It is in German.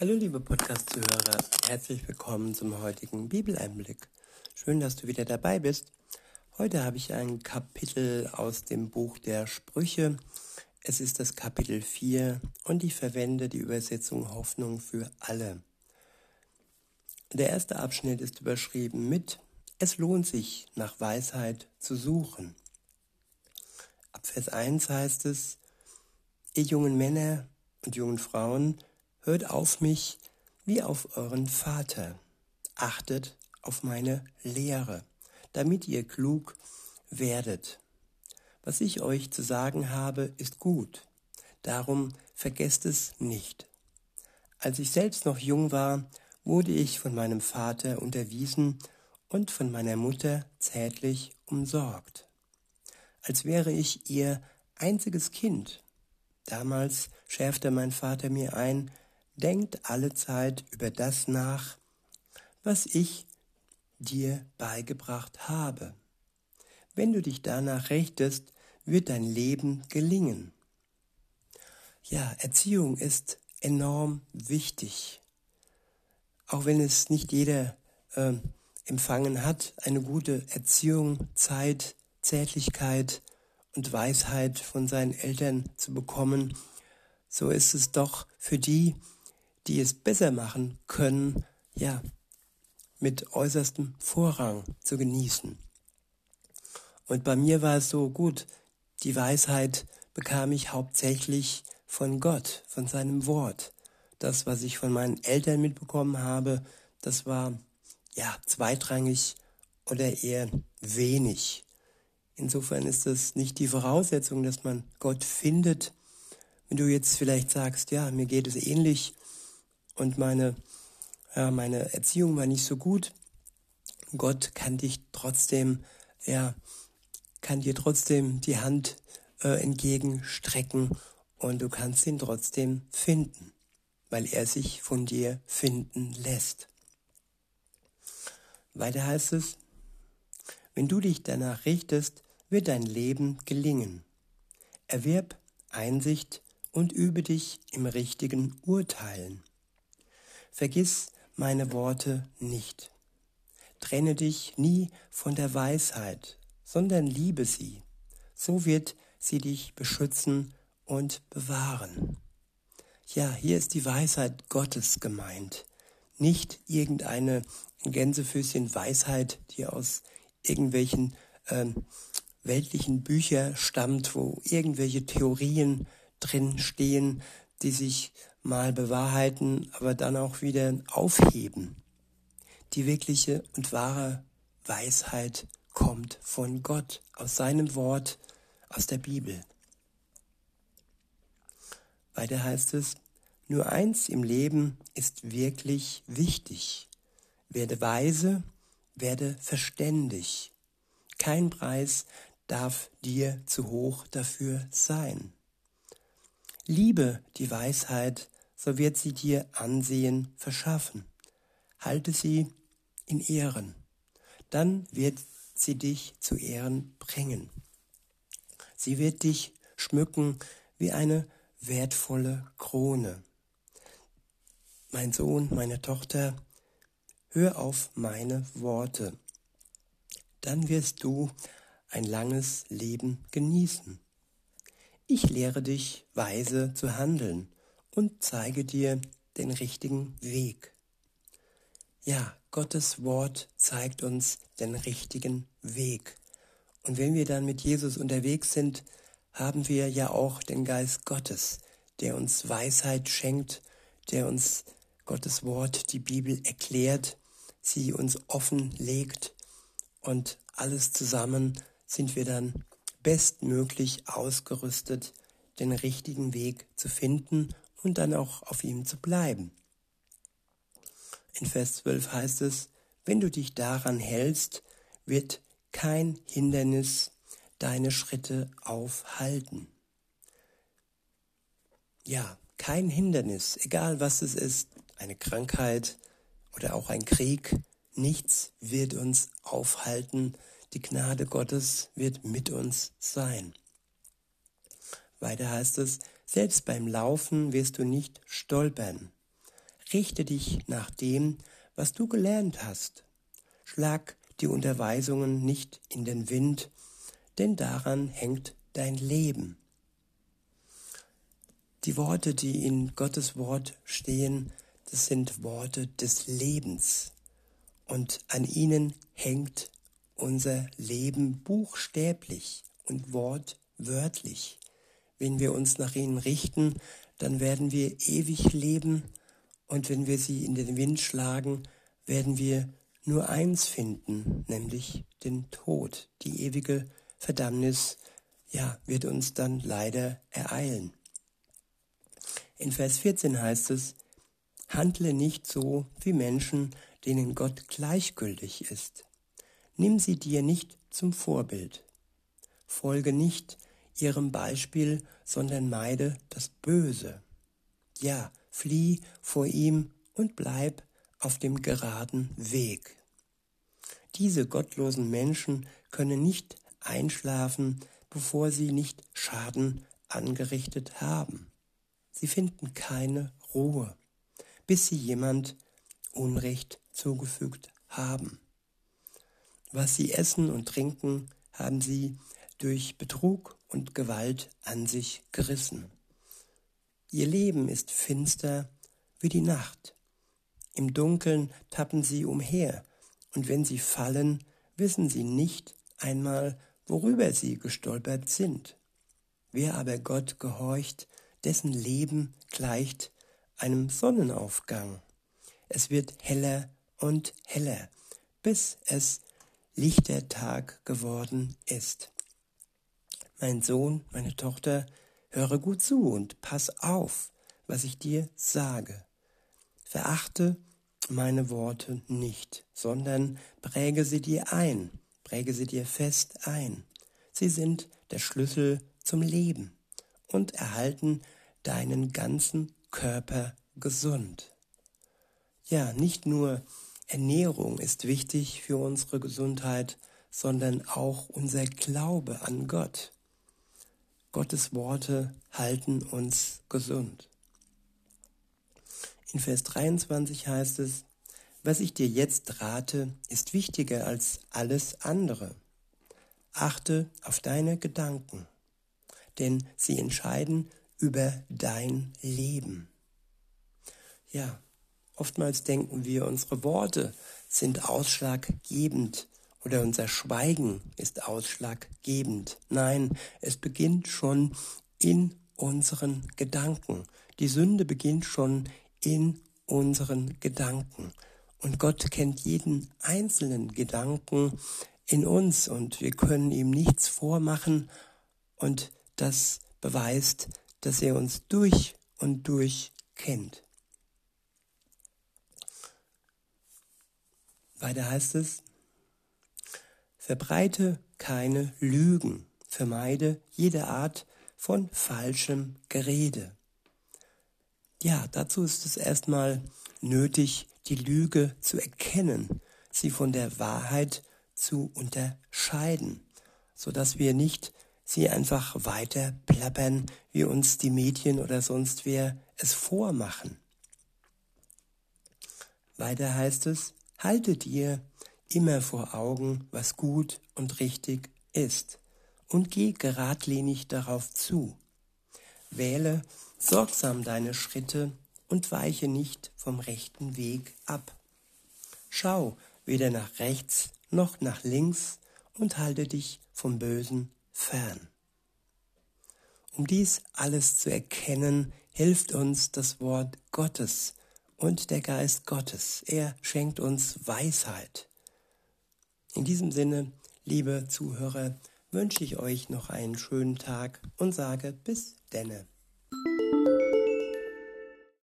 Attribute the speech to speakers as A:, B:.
A: Hallo liebe Podcast-Zuhörer, herzlich willkommen zum heutigen Bibeleinblick. Schön, dass du wieder dabei bist. Heute habe ich ein Kapitel aus dem Buch der Sprüche. Es ist das Kapitel 4 und ich verwende die Übersetzung Hoffnung für alle. Der erste Abschnitt ist überschrieben mit Es lohnt sich, nach Weisheit zu suchen. Ab Vers 1 heißt es, ihr jungen Männer und jungen Frauen, Hört auf mich wie auf euren Vater. Achtet auf meine Lehre, damit ihr klug werdet. Was ich euch zu sagen habe, ist gut. Darum vergesst es nicht. Als ich selbst noch jung war, wurde ich von meinem Vater unterwiesen und von meiner Mutter zärtlich umsorgt, als wäre ich ihr einziges Kind. Damals schärfte mein Vater mir ein, denkt alle Zeit über das nach, was ich dir beigebracht habe. Wenn du dich danach richtest, wird dein Leben gelingen. Ja, Erziehung ist enorm wichtig. Auch wenn es nicht jeder äh, empfangen hat, eine gute Erziehung, Zeit, Zärtlichkeit und Weisheit von seinen Eltern zu bekommen, so ist es doch für die, die es besser machen können, ja, mit äußerstem Vorrang zu genießen. Und bei mir war es so gut, die Weisheit bekam ich hauptsächlich von Gott, von seinem Wort. Das, was ich von meinen Eltern mitbekommen habe, das war ja zweitrangig oder eher wenig. Insofern ist das nicht die Voraussetzung, dass man Gott findet. Wenn du jetzt vielleicht sagst, ja, mir geht es ähnlich, und meine, ja, meine Erziehung war nicht so gut. Gott kann dich trotzdem, ja, kann dir trotzdem die Hand äh, entgegenstrecken und du kannst ihn trotzdem finden, weil er sich von dir finden lässt. Weiter heißt es, wenn du dich danach richtest, wird dein Leben gelingen. Erwerb Einsicht und übe dich im richtigen Urteilen. Vergiss meine Worte nicht. Trenne dich nie von der Weisheit, sondern liebe sie. So wird sie dich beschützen und bewahren. Ja, hier ist die Weisheit Gottes gemeint, nicht irgendeine Gänsefüßchen Weisheit, die aus irgendwelchen ähm, weltlichen Büchern stammt, wo irgendwelche Theorien drin stehen, die sich mal bewahrheiten, aber dann auch wieder aufheben. Die wirkliche und wahre Weisheit kommt von Gott, aus seinem Wort, aus der Bibel. Weiter heißt es, nur eins im Leben ist wirklich wichtig. Werde weise, werde verständig. Kein Preis darf dir zu hoch dafür sein. Liebe die Weisheit, so wird sie dir Ansehen verschaffen. Halte sie in Ehren, dann wird sie dich zu Ehren bringen. Sie wird dich schmücken wie eine wertvolle Krone. Mein Sohn, meine Tochter, hör auf meine Worte. Dann wirst du ein langes Leben genießen. Ich lehre dich, weise zu handeln und zeige dir den richtigen Weg. Ja, Gottes Wort zeigt uns den richtigen Weg. Und wenn wir dann mit Jesus unterwegs sind, haben wir ja auch den Geist Gottes, der uns Weisheit schenkt, der uns Gottes Wort, die Bibel erklärt, sie uns offen legt und alles zusammen sind wir dann bestmöglich ausgerüstet, den richtigen Weg zu finden und dann auch auf ihm zu bleiben. In Vers 12 heißt es, wenn du dich daran hältst, wird kein Hindernis deine Schritte aufhalten. Ja, kein Hindernis, egal was es ist, eine Krankheit oder auch ein Krieg, nichts wird uns aufhalten, die Gnade Gottes wird mit uns sein. Weiter heißt es, selbst beim Laufen wirst du nicht stolpern. richte dich nach dem, was du gelernt hast. Schlag die Unterweisungen nicht in den Wind, denn daran hängt dein Leben. Die Worte, die in Gottes Wort stehen, das sind Worte des Lebens. Und an ihnen hängt unser Leben buchstäblich und wortwörtlich. Wenn wir uns nach ihnen richten, dann werden wir ewig leben und wenn wir sie in den Wind schlagen, werden wir nur eins finden, nämlich den Tod. Die ewige Verdammnis, ja, wird uns dann leider ereilen. In Vers 14 heißt es, handle nicht so wie Menschen, denen Gott gleichgültig ist. Nimm sie dir nicht zum Vorbild. Folge nicht ihrem Beispiel, sondern meide das Böse. Ja, flieh vor ihm und bleib auf dem geraden Weg. Diese gottlosen Menschen können nicht einschlafen, bevor sie nicht Schaden angerichtet haben. Sie finden keine Ruhe, bis sie jemand Unrecht zugefügt haben. Was sie essen und trinken, haben sie durch Betrug und Gewalt an sich gerissen. Ihr Leben ist finster wie die Nacht. Im Dunkeln tappen sie umher, und wenn sie fallen, wissen sie nicht einmal, worüber sie gestolpert sind. Wer aber Gott gehorcht, dessen Leben gleicht einem Sonnenaufgang. Es wird heller und heller, bis es lichter Tag geworden ist. Mein Sohn, meine Tochter, höre gut zu und pass auf, was ich dir sage. Verachte meine Worte nicht, sondern präge sie dir ein, präge sie dir fest ein. Sie sind der Schlüssel zum Leben und erhalten deinen ganzen Körper gesund. Ja, nicht nur Ernährung ist wichtig für unsere Gesundheit, sondern auch unser Glaube an Gott. Gottes Worte halten uns gesund. In Vers 23 heißt es, was ich dir jetzt rate, ist wichtiger als alles andere. Achte auf deine Gedanken, denn sie entscheiden über dein Leben. Ja, oftmals denken wir, unsere Worte sind ausschlaggebend oder unser Schweigen ist ausschlaggebend. Nein, es beginnt schon in unseren Gedanken. Die Sünde beginnt schon in unseren Gedanken. Und Gott kennt jeden einzelnen Gedanken in uns und wir können ihm nichts vormachen und das beweist, dass er uns durch und durch kennt. Weiter heißt es, verbreite keine Lügen, vermeide jede Art von falschem Gerede. Ja, dazu ist es erstmal nötig, die Lüge zu erkennen, sie von der Wahrheit zu unterscheiden, so dass wir nicht sie einfach weiter plappern, wie uns die Medien oder sonst wer es vormachen. Weiter heißt es, halte dir immer vor Augen, was gut und richtig ist, und geh geradlinig darauf zu. Wähle sorgsam deine Schritte und weiche nicht vom rechten Weg ab. Schau weder nach rechts noch nach links und halte dich vom Bösen fern. Um dies alles zu erkennen, hilft uns das Wort Gottes und der Geist Gottes. Er schenkt uns Weisheit. In diesem Sinne, liebe Zuhörer, wünsche ich euch noch einen schönen Tag und sage bis denne.